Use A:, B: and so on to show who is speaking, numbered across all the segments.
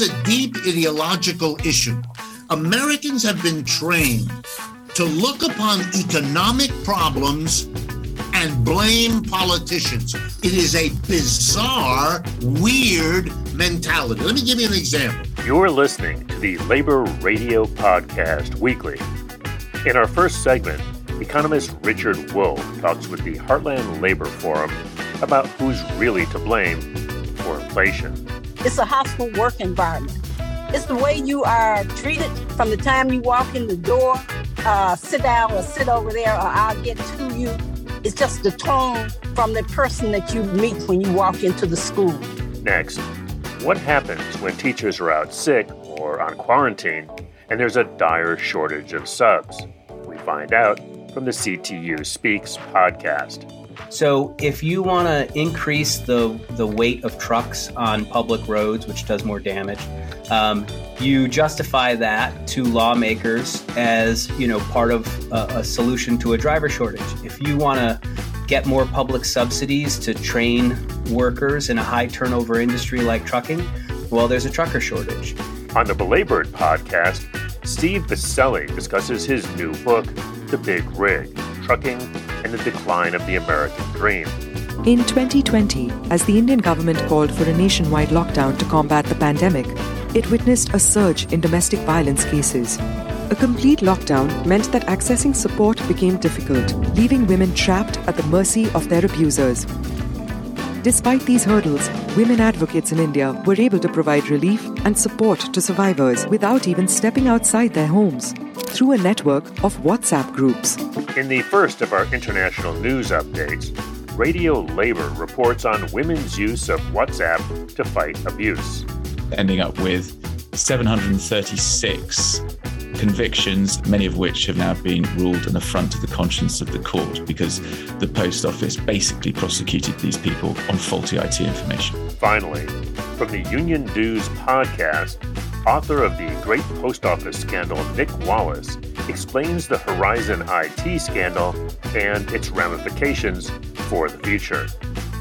A: is a deep ideological issue. Americans have been trained to look upon economic problems and blame politicians. It is a bizarre, weird mentality. Let me give you an example.
B: You're listening to the Labor Radio Podcast Weekly. In our first segment, economist Richard Wolff talks with the Heartland Labor Forum about who's really to blame for inflation.
C: It's a hostile work environment. It's the way you are treated from the time you walk in the door, uh, sit down or sit over there, or I'll get to you. It's just the tone from the person that you meet when you walk into the school.
B: Next, what happens when teachers are out sick or on quarantine and there's a dire shortage of subs? We find out from the CTU Speaks podcast.
D: So, if you want to increase the the weight of trucks on public roads, which does more damage, um, you justify that to lawmakers as you know part of a, a solution to a driver shortage. If you want to get more public subsidies to train workers in a high turnover industry like trucking, well, there's a trucker shortage.
B: On the Belabored podcast, Steve Viscelli discusses his new book, The Big Rig Trucking and the Decline of the American Dream.
E: In 2020, as the Indian government called for a nationwide lockdown to combat the pandemic, it witnessed a surge in domestic violence cases. A complete lockdown meant that accessing support became difficult, leaving women trapped at the mercy of their abusers. Despite these hurdles, women advocates in India were able to provide relief and support to survivors without even stepping outside their homes through a network of WhatsApp groups.
B: In the first of our international news updates, Radio Labor reports on women's use of WhatsApp to fight abuse.
F: Ending up with 736 convictions, many of which have now been ruled an affront to the conscience of the court because the post office basically prosecuted these people on faulty IT information.
B: Finally, from the Union Dues podcast, author of the Great Post Office Scandal, Nick Wallis, explains the Horizon IT scandal and its ramifications for the future.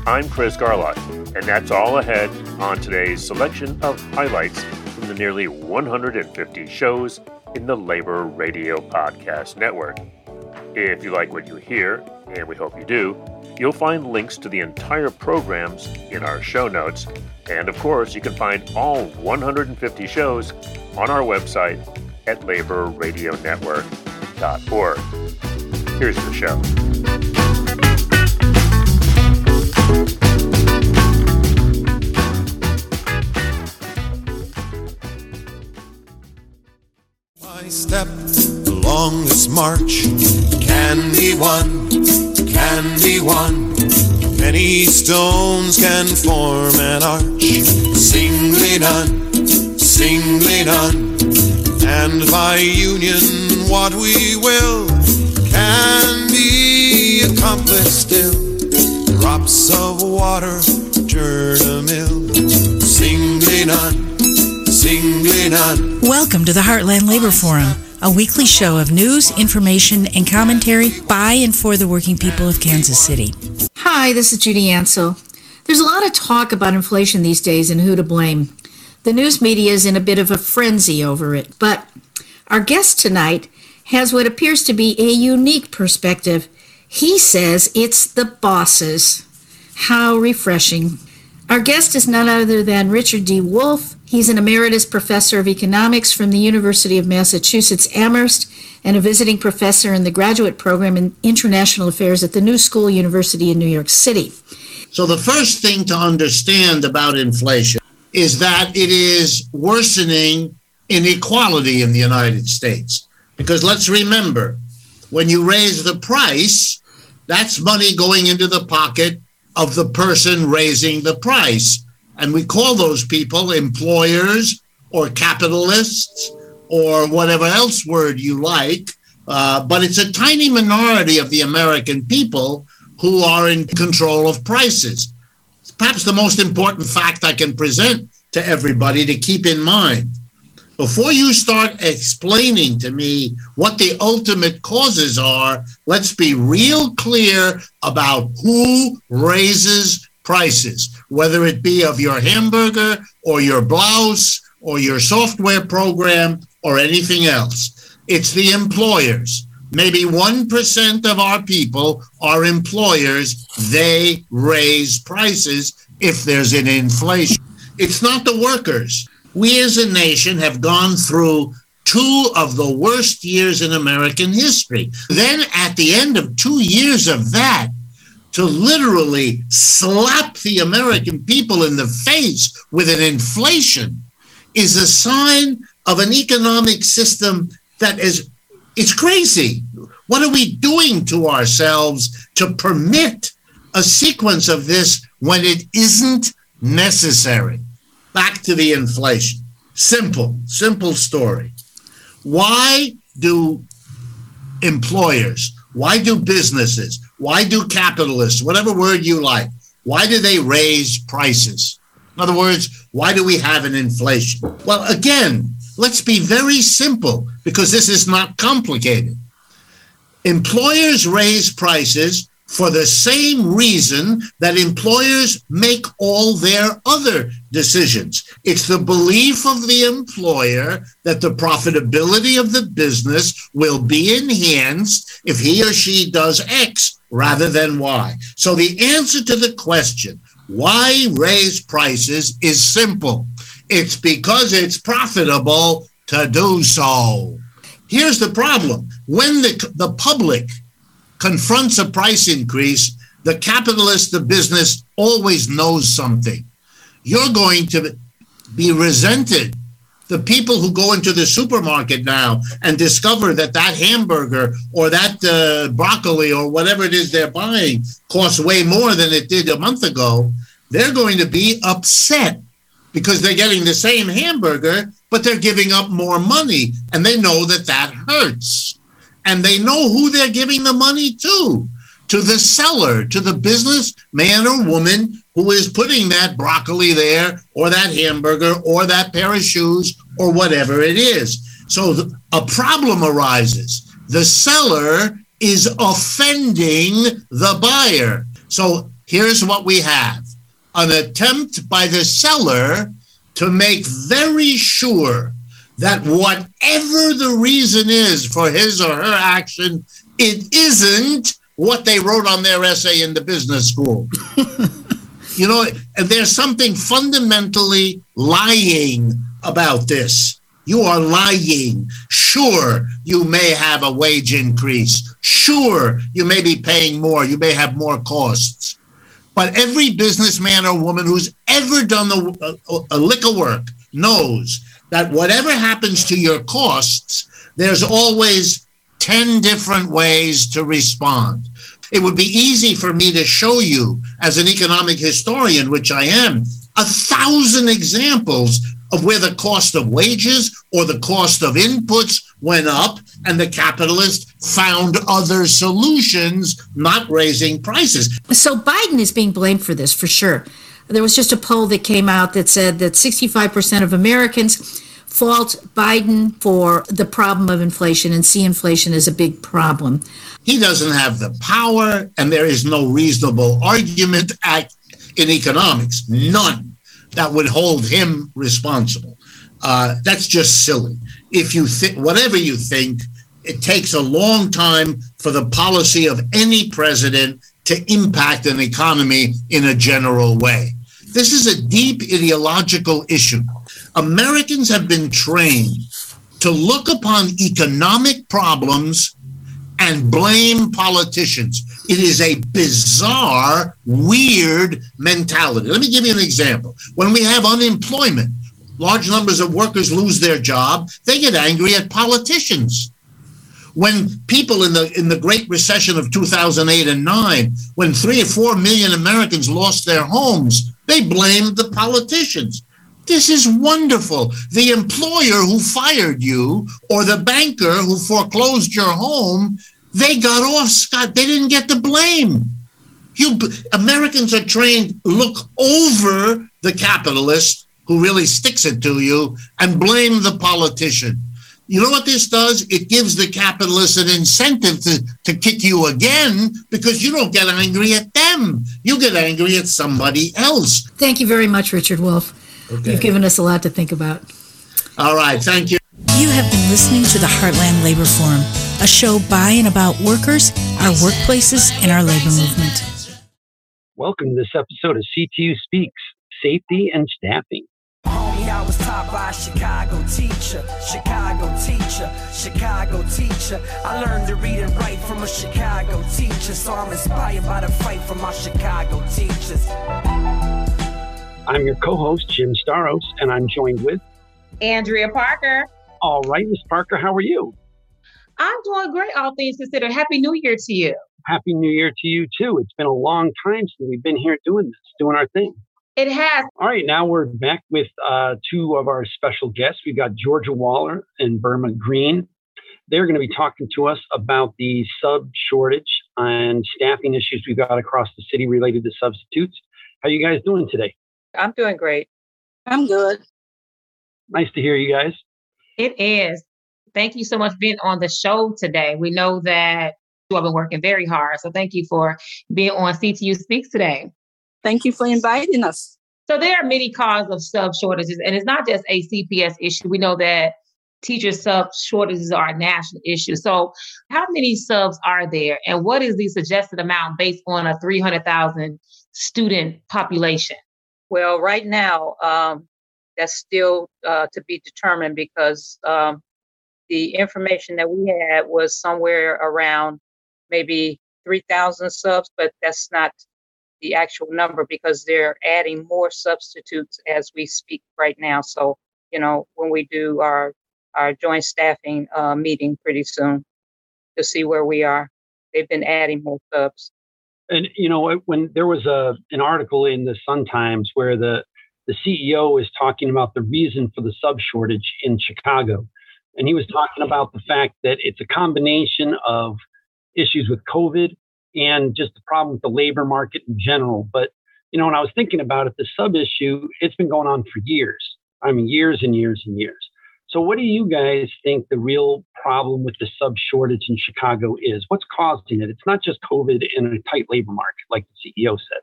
B: I'm Chris Garlock, and that's all ahead on today's selection of highlights from the nearly 150 shows in the Labor Radio Podcast Network. If you like what you hear, and we hope you do, you'll find links to the entire programs in our show notes. And of course, you can find all 150 shows on our website at laborradionetwork.org. Here's the show.
G: step along this march can be won, can. Many stones can form an arch, singly done, singly done. And by union, what we will can be accomplished still. Drops of water turn a mill, singly done, singly done.
H: Welcome to the Heartland Labor Forum, a weekly show of news, information, and commentary by and for the working people of Kansas City.
I: Hi, this is Judy Ancel. There's a lot of talk about inflation these days and who to blame. The news media is in a bit of a frenzy over it, but our guest tonight has what appears to be a unique perspective. He says it's the bosses. How refreshing. Our guest is none other than Richard D. Wolff. He's an emeritus professor of economics from the University of Massachusetts Amherst and a visiting professor in the graduate program in international affairs at the New School University in New York City.
A: So, the first thing to understand about inflation is that it is worsening inequality in the United States. Because let's remember, when you raise the price, that's money going into the pocket of the person raising the price. And we call those people employers or capitalists or whatever else word you like. Uh, but it's a tiny minority of the American people who are in control of prices. Perhaps the most important fact I can present to everybody to keep in mind. Before you start explaining to me what the ultimate causes are, let's be real clear about who raises prices, whether it be of your hamburger or your blouse or your software program or anything else. It's the employers. Maybe 1% of our people are employers. They raise prices if there's an inflation. It's not the workers. We as a nation have gone through two of the worst years in American history. Then, at the end of two years of that, to literally slap the American people in the face with an inflation is a sign of an economic system that is it's crazy. What are we doing to ourselves to permit a sequence of this when it isn't necessary? Back to the inflation. Simple, simple story. Why do employers, why do businesses, why do capitalists, whatever word you like, why do they raise prices? In other words, why do we have an inflation? Well, again, let's be very simple because this is not complicated. Employers raise prices for the same reason that employers make all their other decisions. It's the belief of the employer that the profitability of the business will be enhanced if he or she does X rather than Y. So the answer to the question, why raise prices, is simple. It's because it's profitable to do so. Here's the problem when the, the public confronts a price increase, the capitalist, the business always knows something. You're going to be resented. The people who go into the supermarket now and discover that that hamburger or that uh, broccoli or whatever it is they're buying costs way more than it did a month ago, they're going to be upset because they're getting the same hamburger, but they're giving up more money and they know that that hurts and they know who they're giving the money to to the seller, to the business man or woman who is putting that broccoli there, or that hamburger, or that pair of shoes, or whatever it is. So a problem arises. The seller is offending the buyer. So here's what we have an attempt by the seller to make very sure that whatever the reason is for his or her action, it isn't what they wrote on their essay in the business school. you know, there's something fundamentally lying about this. You are lying. Sure, you may have a wage increase. Sure, you may be paying more. You may have more costs. But every businessman or woman who's ever done a, uh, a, a lick of work knows that whatever happens to your costs, there's always 10 different ways to respond. It would be easy for me to show you, as an economic historian, which I am, a thousand examples of where the cost of wages or the cost of inputs went up and the capitalist found other solutions, not raising prices.
I: So Biden is being blamed for this for sure. There was just a poll that came out that said that 65% of Americans fault Biden for the problem of inflation and see inflation as a big problem.
A: He doesn't have the power, and there is no reasonable argument in economics, none, that would hold him responsible. Uh, that's just silly. If you think, whatever you think, it takes a long time for the policy of any president to impact an economy in a general way. This is a deep ideological issue. Americans have been trained to look upon economic problems and blame politicians. It is a bizarre, weird mentality. Let me give you an example. When we have unemployment, large numbers of workers lose their job, they get angry at politicians. When people in the in the Great Recession of 2008 and 9, when 3 or 4 million Americans lost their homes, they blamed the politicians. This is wonderful. The employer who fired you or the banker who foreclosed your home, they got off scot. They didn't get the blame. You Americans are trained look over the capitalist who really sticks it to you and blame the politician. You know what this does? It gives the capitalist an incentive to, to kick you again because you don't get angry at them. You get angry at somebody else.
I: Thank you very much, Richard Wolff. Okay. You've given us a lot to think about.
A: All right. Thank you.
H: You have been listening to the Heartland Labor Forum, a show by and about workers, our workplaces, and our labor movement.
J: Welcome to this episode of CTU Speaks Safety and Staffing.
K: I was taught by Chicago teacher, Chicago teacher, Chicago teacher. I learned to read and write from a Chicago teacher, so I'm inspired by the fight from our Chicago teachers.
J: I'm your co host, Jim Staros, and I'm joined with
L: Andrea Parker.
J: All right, Miss Parker, how are you?
L: I'm doing great, all things considered. Happy New Year to you.
J: Happy New Year to you, too. It's been a long time since we've been here doing this, doing our thing.
L: It has.
J: All right, now we're back with uh, two of our special guests. We've got Georgia Waller and Burma Green. They're going to be talking to us about the sub shortage and staffing issues we've got across the city related to substitutes. How you guys doing today?
L: I'm doing great.
C: I'm good.
J: Nice to hear you guys.
L: It is. Thank you so much for being on the show today. We know that you have been working very hard. So thank you for being on CTU Speaks today.
C: Thank you for inviting us.
L: So there are many causes of sub shortages, and it's not just a CPS issue. We know that teacher sub shortages are a national issue. So how many subs are there, and what is the suggested amount based on a 300,000 student population?
M: Well, right now, um, that's still uh, to be determined because um, the information that we had was somewhere around maybe 3,000 subs, but that's not the actual number because they're adding more substitutes as we speak right now. So, you know, when we do our our joint staffing uh, meeting pretty soon to see where we are, they've been adding more subs.
J: And you know, when there was a an article in the Sun Times where the the CEO is talking about the reason for the sub shortage in Chicago, and he was talking about the fact that it's a combination of issues with COVID and just the problem with the labor market in general. But you know, when I was thinking about it, the sub issue it's been going on for years. I mean, years and years and years. So, what do you guys think the real problem with the sub shortage in Chicago is? What's causing it? It's not just COVID and a tight labor market, like the CEO said.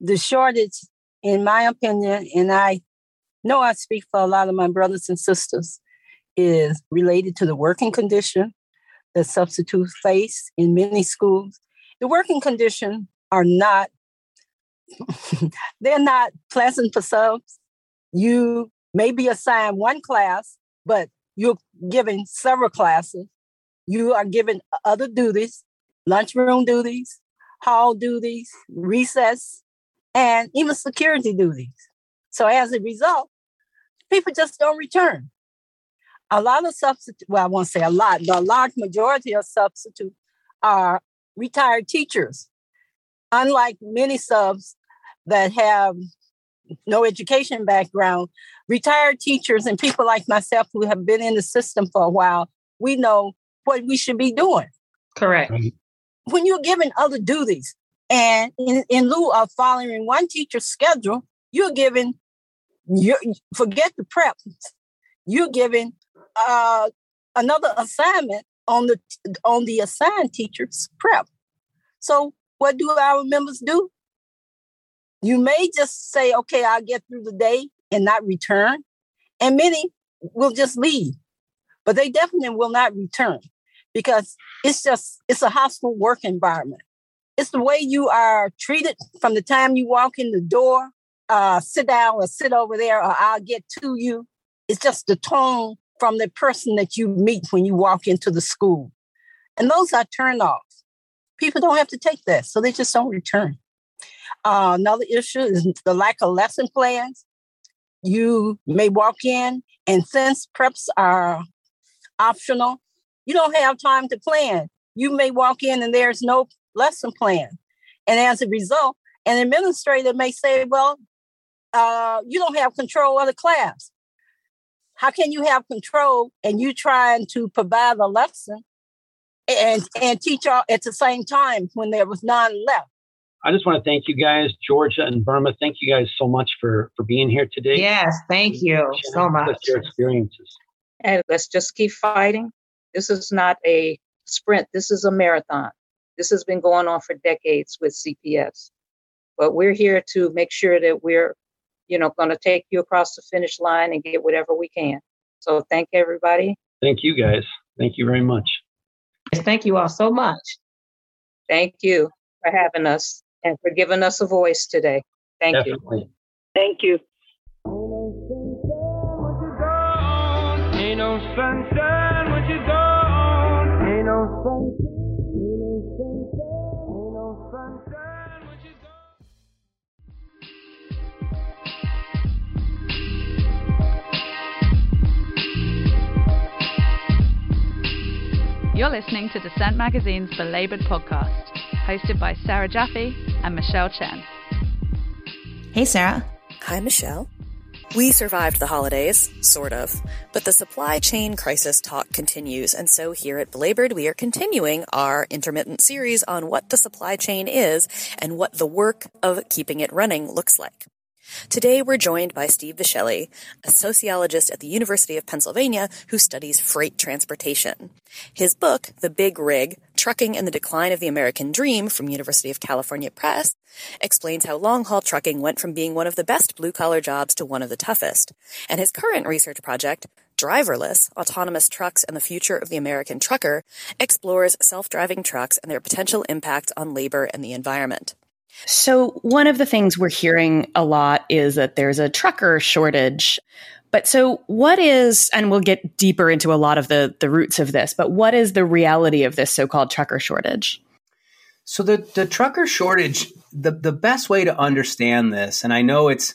C: The shortage, in my opinion, and I know I speak for a lot of my brothers and sisters, is related to the working condition that substitutes face in many schools. The working condition are not they're not pleasant for subs. You may be assigned one class, but you're given several classes. You are given other duties, lunchroom duties, hall duties, recess, and even security duties. So as a result, people just don't return. A lot of substitute, well, I won't say a lot, but a large majority of substitutes are retired teachers. Unlike many subs that have no education background, retired teachers and people like myself who have been in the system for a while, we know what we should be doing.
L: Correct.
C: When you're given other duties and in, in lieu of following one teacher's schedule, you're given, you forget the prep, you're given uh, another assignment on the on the assigned teacher's prep. So what do our members do? You may just say, okay, I'll get through the day and not return. And many will just leave, but they definitely will not return because it's just, it's a hostile work environment. It's the way you are treated from the time you walk in the door, uh, sit down or sit over there, or I'll get to you. It's just the tone from the person that you meet when you walk into the school. And those are turn offs. People don't have to take that, so they just don't return. Uh, another issue is the lack of lesson plans. You may walk in, and since preps are optional, you don't have time to plan. You may walk in and there's no lesson plan. And as a result, an administrator may say, Well, uh, you don't have control of the class. How can you have control and you trying to provide a lesson and, and teach all at the same time when there was none left?
J: I just want to thank you guys, Georgia and Burma. Thank you guys so much for for being here today.
L: Yes, thank you so much.
J: Your experiences.
M: And let's just keep fighting. This is not a sprint. This is a marathon. This has been going on for decades with CPS. But we're here to make sure that we're you know, going to take you across the finish line and get whatever we can. So thank everybody.
J: Thank you guys. Thank you very much.
L: Thank you all so much.
M: Thank you for having us and for giving us a voice today. Thank
J: Definitely.
M: you. Thank you.
N: You're listening to Dissent Magazine's Belabored podcast, hosted by Sarah Jaffe and Michelle Chen.
O: Hey, Sarah.
P: Hi, Michelle. We survived the holidays, sort of, but the supply chain crisis talk continues, and so here at Belabored, we are continuing our intermittent series on what the supply chain is and what the work of keeping it running looks like. Today, we're joined by Steve Viscelli, a sociologist at the University of Pennsylvania who studies freight transportation. His book, The Big Rig, Trucking and the Decline of the American Dream from University of California Press, explains how long-haul trucking went from being one of the best blue-collar jobs to one of the toughest. And his current research project, Driverless, Autonomous Trucks and the Future of the American Trucker, explores self-driving trucks and their potential impact on labor and the environment.
O: So, one of the things we're hearing a lot is that there's a trucker shortage. But so, what is, and we'll get deeper into a lot of the, the roots of this, but what is the reality of this so called trucker shortage?
D: So the the trucker shortage, the the best way to understand this, and I know it's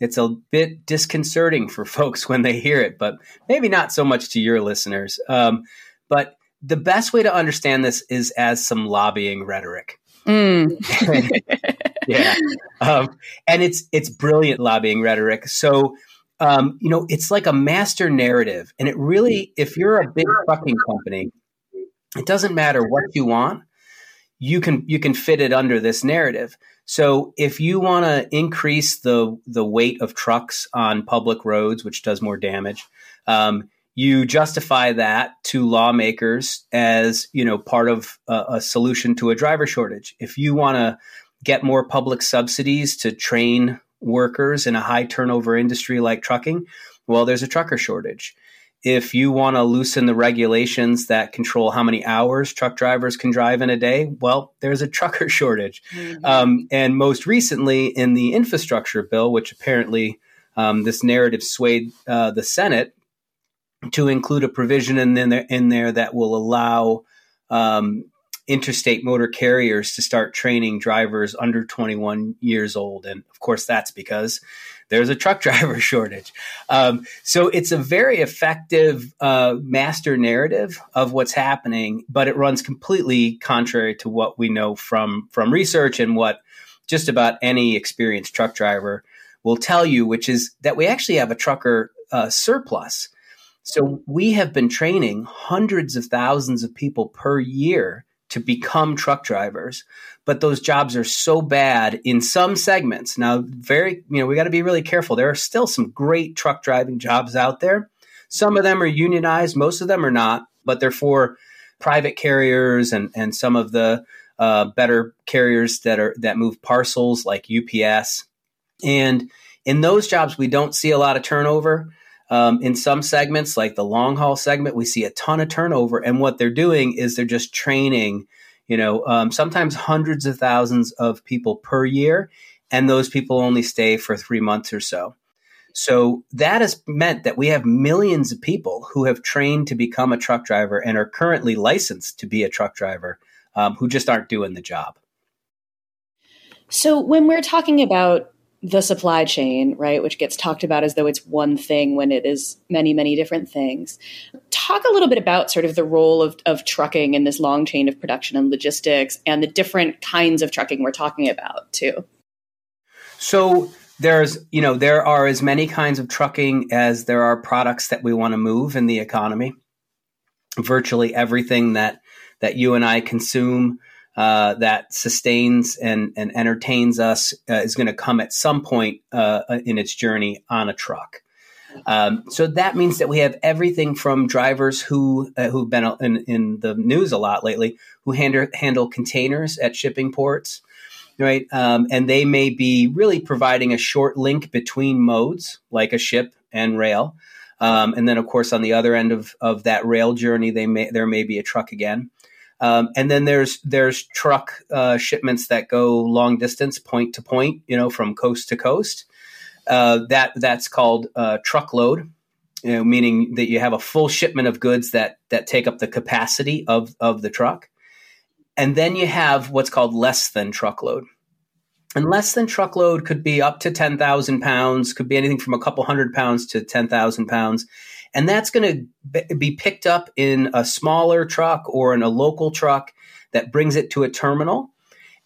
D: it's a bit disconcerting for folks when they hear it, but maybe not so much to your listeners. Um, but the best way to understand this is as some lobbying rhetoric. yeah, um, and it's it's brilliant lobbying rhetoric. So. Um, you know, it's like a master narrative, and it really, if you're a big trucking company, it doesn't matter what you want you can you can fit it under this narrative. So if you want to increase the the weight of trucks on public roads, which does more damage, um, you justify that to lawmakers as you know part of a, a solution to a driver shortage. If you want to get more public subsidies to train workers in a high turnover industry like trucking, well, there's a trucker shortage if you want to loosen the regulations that control how many hours truck drivers can drive in a day, well, there's a trucker shortage. Mm-hmm. Um, and most recently, in the infrastructure bill, which apparently um, this narrative swayed uh, the Senate to include a provision in there, in there that will allow um, interstate motor carriers to start training drivers under 21 years old. And of course, that's because there's a truck driver shortage. Um, so it's a very effective uh, master narrative of what's happening, but it runs completely contrary to what we know from from research and what just about any experienced truck driver will tell you, which is that we actually have a trucker uh, surplus. So we have been training hundreds of thousands of people per year to become truck drivers but those jobs are so bad in some segments. Now, very, you know, we got to be really careful. There are still some great truck driving jobs out there. Some of them are unionized, most of them are not, but they're for private carriers and, and some of the uh, better carriers that are that move parcels like UPS. And in those jobs, we don't see a lot of turnover. Um, in some segments, like the long haul segment, we see a ton of turnover. And what they're doing is they're just training you know, um, sometimes hundreds of thousands of people per year, and those people only stay for three months or so. So that has meant that we have millions of people who have trained to become a truck driver and are currently licensed to be a truck driver um, who just aren't doing the job.
O: So when we're talking about the supply chain, right, which gets talked about as though it's one thing when it is many, many different things. Talk a little bit about sort of the role of, of trucking in this long chain of production and logistics and the different kinds of trucking we're talking about, too.
D: So, there's, you know, there are as many kinds of trucking as there are products that we want to move in the economy. Virtually everything that that you and I consume uh, that sustains and, and entertains us uh, is going to come at some point uh, in its journey on a truck. Um, so that means that we have everything from drivers who uh, who've been in, in, the news a lot lately, who handle, handle containers at shipping ports, right? Um, and they may be really providing a short link between modes, like a ship and rail. Um, and then, of course, on the other end of, of that rail journey, they may there may be a truck again. Um, and then there's there's truck uh, shipments that go long distance, point to point, you know, from coast to coast. Uh, that that's called uh, truckload, you know, meaning that you have a full shipment of goods that that take up the capacity of of the truck. And then you have what's called less than truckload. And less than truckload could be up to 10,000 pounds, could be anything from a couple hundred pounds to 10,000 pounds. And that's going to be picked up in a smaller truck or in a local truck that brings it to a terminal.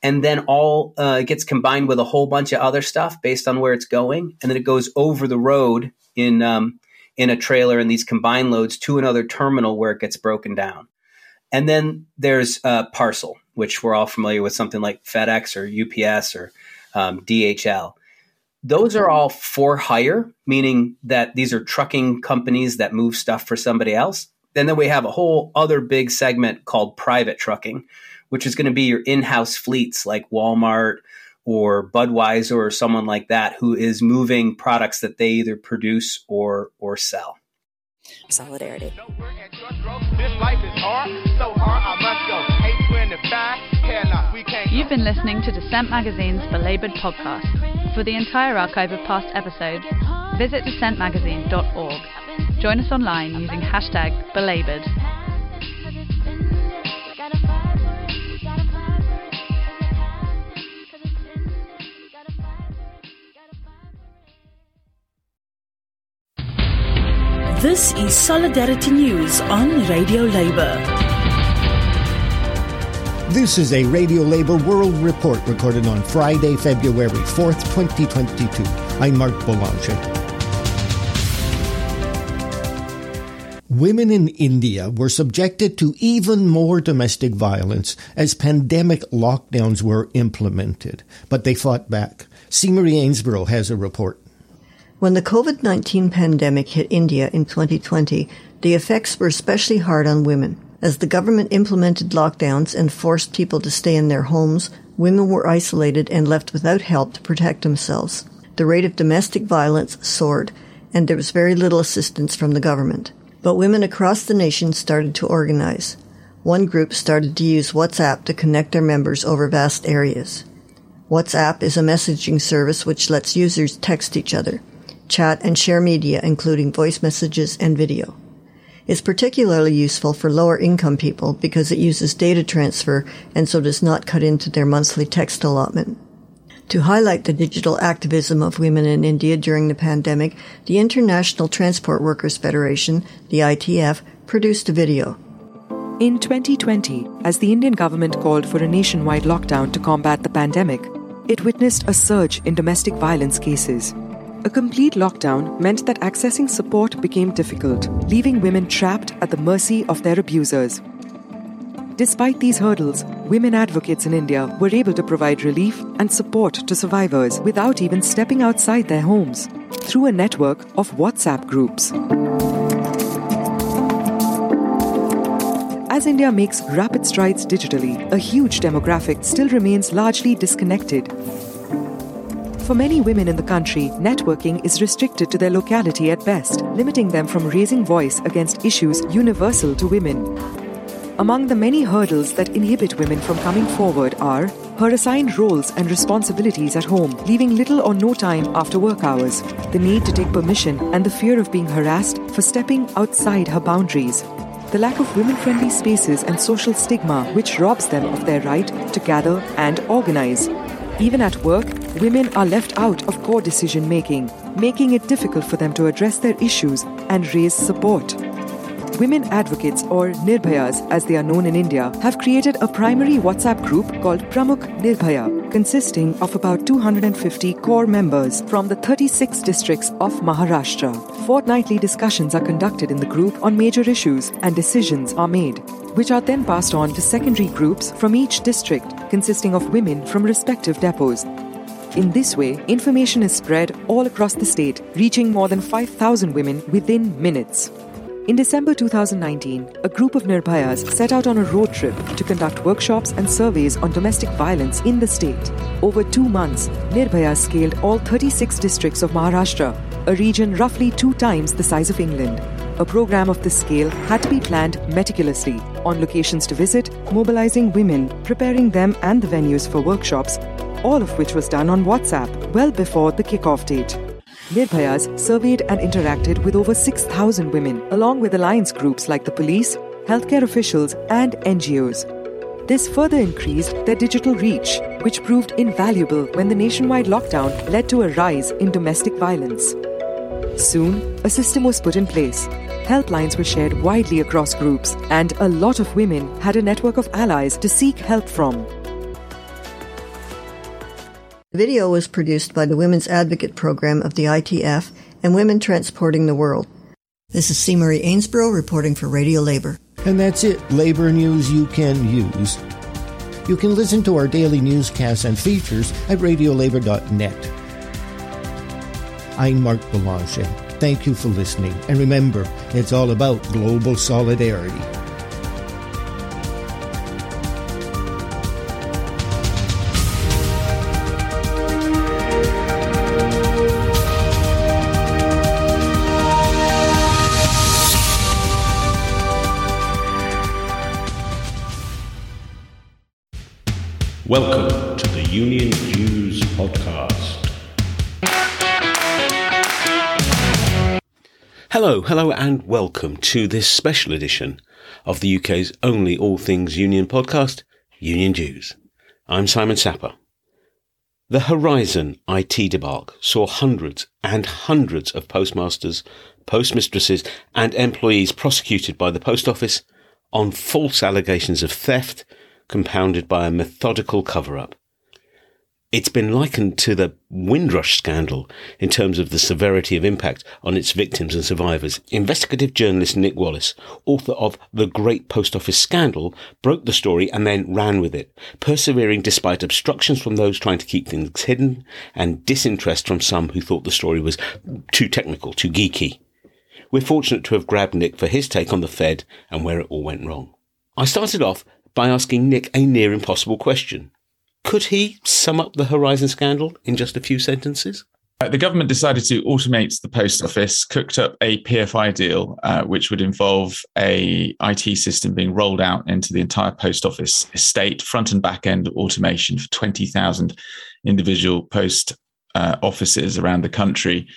D: And then all uh, gets combined with a whole bunch of other stuff based on where it's going. And then it goes over the road in, um, in a trailer in these combined loads to another terminal where it gets broken down. And then there's uh, parcel, which we're all familiar with something like FedEx or UPS or um, DHL. Those are all for hire, meaning that these are trucking companies that move stuff for somebody else. And then we have a whole other big segment called private trucking, which is going to be your in house fleets like Walmart or Budweiser or someone like that who is moving products that they either produce or, or sell.
P: Solidarity.
N: You've been listening to Dissent Magazine's Belabored podcast. For the entire archive of past episodes, visit dissentmagazine.org. Join us online using hashtag belabored.
Q: This is Solidarity News on Radio Labour.
R: This is a Radio Labour World Report recorded on Friday, February 4th, 2022. I'm Mark Belanger. Women in India were subjected to even more domestic violence as pandemic lockdowns were implemented, but they fought back. Marie Ainsborough has a report.
S: When the COVID 19 pandemic hit India in 2020, the effects were especially hard on women. As the government implemented lockdowns and forced people to stay in their homes, women were isolated and left without help to protect themselves. The rate of domestic violence soared, and there was very little assistance from the government. But women across the nation started to organize. One group started to use WhatsApp to connect their members over vast areas. WhatsApp is a messaging service which lets users text each other chat, and share media, including voice messages and video. It's particularly useful for lower income people because it uses data transfer and so does not cut into their monthly text allotment. To highlight the digital activism of women in India during the pandemic, the International Transport Workers Federation, the ITF, produced a video.
E: In 2020, as the Indian government called for a nationwide lockdown to combat the pandemic, it witnessed a surge in domestic violence cases. A complete lockdown meant that accessing support became difficult, leaving women trapped at the mercy of their abusers. Despite these hurdles, women advocates in India were able to provide relief and support to survivors without even stepping outside their homes through a network of WhatsApp groups. As India makes rapid strides digitally, a huge demographic still remains largely disconnected for many women in the country, networking is restricted to their locality at best, limiting them from raising voice against issues universal to women. Among the many hurdles that inhibit women from coming forward are her assigned roles and responsibilities at home, leaving little or no time after work hours, the need to take permission, and the fear of being harassed for stepping outside her boundaries. The lack of women friendly spaces and social stigma, which robs them of their right to gather and organize. Even at work, women are left out of core decision making, making it difficult for them to address their issues and raise support. Women advocates, or Nirbhayas as they are known in India, have created a primary WhatsApp group called Pramukh Nirbhaya, consisting of about 250 core members from the 36 districts of Maharashtra. Fortnightly discussions are conducted in the group on major issues and decisions are made, which are then passed on to secondary groups from each district, consisting of women from respective depots. In this way, information is spread all across the state, reaching more than 5,000 women within minutes. In December 2019, a group of Nirbhayas set out on a road trip to conduct workshops and surveys on domestic violence in the state. Over two months, Nirbhayas scaled all 36 districts of Maharashtra, a region roughly two times the size of England. A program of this scale had to be planned meticulously on locations to visit, mobilizing women, preparing them and the venues for workshops, all of which was done on WhatsApp well before the kickoff date. Nirbhayas surveyed and interacted with over 6,000 women, along with alliance groups like the police, healthcare officials, and NGOs. This further increased their digital reach, which proved invaluable when the nationwide lockdown led to a rise in domestic violence. Soon, a system was put in place. Helplines were shared widely across groups, and a lot of women had a network of allies to seek help from.
S: The video was produced by the Women's Advocate Program of the ITF and Women Transporting the World. This is C. Marie Ainsborough reporting for Radio Labor.
R: And that's it, labor news you can use. You can listen to our daily newscasts and features at radiolabor.net. I'm Mark Belanger. Thank you for listening. And remember, it's all about global solidarity.
T: Hello, and welcome to this special edition of the UK's only all things union podcast, Union Dues. I'm Simon Sapper. The Horizon IT debacle saw hundreds and hundreds of postmasters, postmistresses, and employees prosecuted by the Post Office on false allegations of theft compounded by a methodical cover up. It's been likened to the Windrush scandal in terms of the severity of impact on its victims and survivors. Investigative journalist Nick Wallis, author of The Great Post Office Scandal, broke the story and then ran with it, persevering despite obstructions from those trying to keep things hidden and disinterest from some who thought the story was too technical, too geeky. We're fortunate to have grabbed Nick for his take on the Fed and where it all went wrong. I started off by asking Nick a near impossible question. Could he sum up the Horizon scandal in just a few sentences?
F: Uh, the government decided to automate the post office, cooked up a PFI deal, uh, which would involve a IT system being rolled out into the entire post office estate, front and back end automation for 20,000 individual post uh, offices around the country.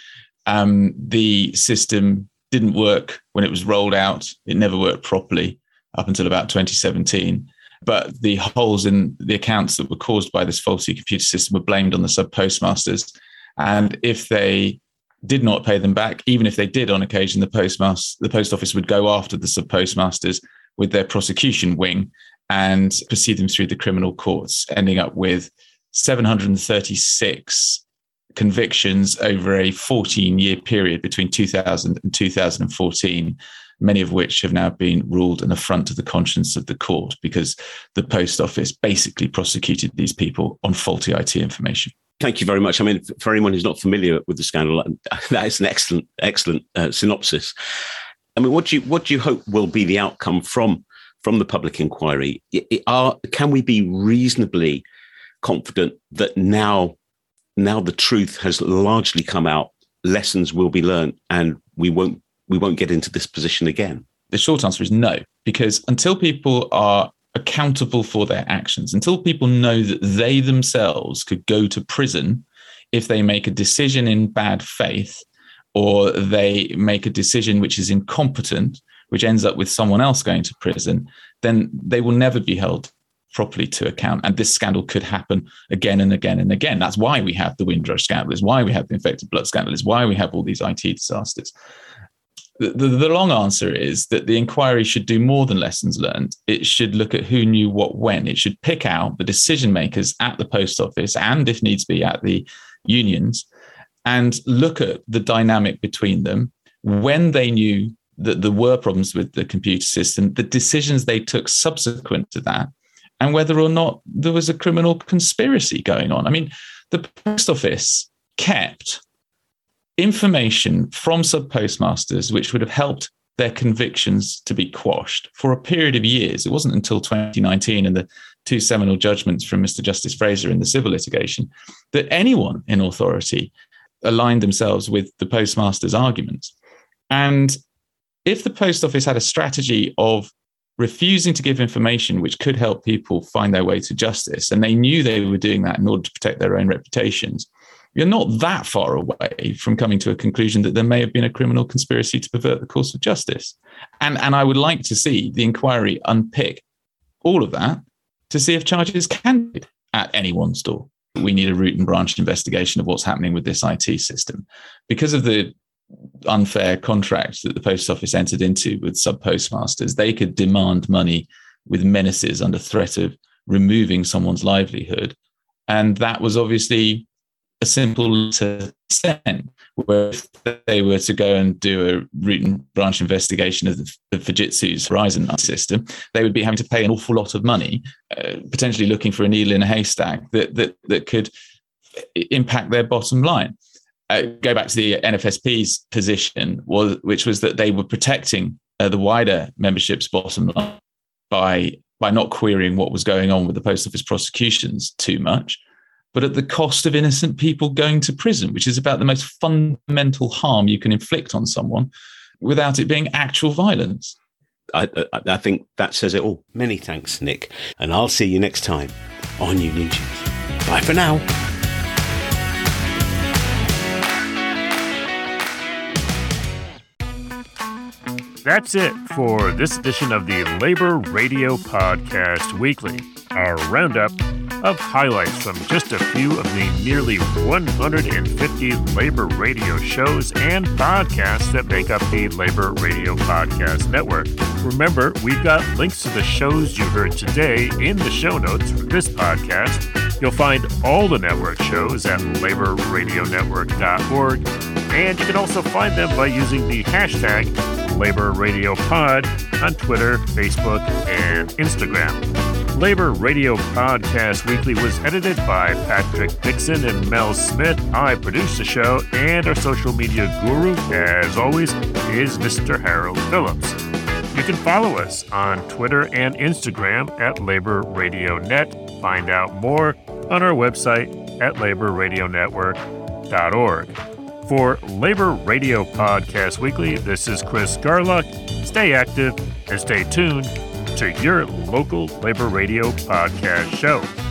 F: Um, the system didn't work when it was rolled out. It never worked properly up until about 2017. But the holes in the accounts that were caused by this faulty computer system were blamed on the sub postmasters. And if they did not pay them back, even if they did on occasion, the postmaster, the post office would go after the sub postmasters with their prosecution wing and proceed them through the criminal courts, ending up with 736 convictions over a 14 year period between 2000 and 2014 many of which have now been ruled an affront to the conscience of the court because the post office basically prosecuted these people on faulty IT information.
T: Thank you very much. I mean, for anyone who's not familiar with the scandal, that is an excellent, excellent uh, synopsis. I mean, what do you what do you hope will be the outcome from from the public inquiry? Are can we be reasonably confident that now now the truth has largely come out, lessons will be learned, and we won't we won't get into this position again?
F: The short answer is no, because until people are accountable for their actions, until people know that they themselves could go to prison if they make a decision in bad faith or they make a decision which is incompetent, which ends up with someone else going to prison, then they will never be held properly to account. And this scandal could happen again and again and again. That's why we have the Windrush scandal, is why we have the infected blood scandal, is why we have all these IT disasters the, the, long answer is that the inquiry should do more than lessons learned. It should look at who knew what when. It should pick out the decision makers at the post office and, if needs be, at the unions and look at the dynamic between them when they knew that there were problems with the computer system, the decisions they took subsequent to that, and whether or not there was a criminal conspiracy going on. I mean, the post office kept information from sub postmasters, which would have helped their convictions to be quashed for a period of years. It wasn't until 2019 and the two seminal judgments from Mr. Justice Fraser in the civil litigation that anyone in authority aligned themselves with the postmaster's arguments. And if the post office had a strategy of refusing to give information which could help people find their way to justice, and they knew they were doing that in order to protect their own reputations, you're not that far away from coming to a conclusion that there may have been a criminal conspiracy to pervert the course of justice. And, and I would like to see the inquiry unpick all of that to see if charges can be at anyone's door. We need a root and branch investigation of what's happening with this IT system. Because of the unfair contract that the post office entered into with sub postmasters, they could demand money with menaces under threat of removing someone's livelihood. And that was obviously a simple to send, where if they were to go and do a root and branch investigation of the, the Fujitsu's Horizon system, they would be having to pay an awful lot of money, uh, potentially looking for a needle in a haystack that that that could impact their bottom line. Uh, go back to the NFSP's position, was, which was that they were protecting uh, the wider membership's bottom line by by not querying what was going on with the post office prosecutions too much but at the cost of innocent people going to prison, which is about the most fundamental harm you can inflict on someone without it being actual violence.
T: I, I, I think that says it all. Many thanks, Nick. And I'll see you next time on Union Juice. Bye for now.
B: That's it for this edition of the Labor Radio Podcast Weekly, our roundup of highlights from just a few of the nearly 150 labor radio shows and podcasts that make up the Labor Radio Podcast Network. Remember, we've got links to the shows you heard today in the show notes for this podcast. You'll find all the network shows at laborradionetwork.org, and you can also find them by using the hashtag Labor Radio Pod on Twitter, Facebook, and Instagram. Labor Radio Podcast Weekly was edited by Patrick Dixon and Mel Smith. I produce the show, and our social media guru, as always, is Mr. Harold Phillips. You can follow us on Twitter and Instagram at Labor Radio Net. Find out more on our website at laborradionetwork.org. For Labor Radio Podcast Weekly, this is Chris Garlock. Stay active and stay tuned to your local labor radio podcast show.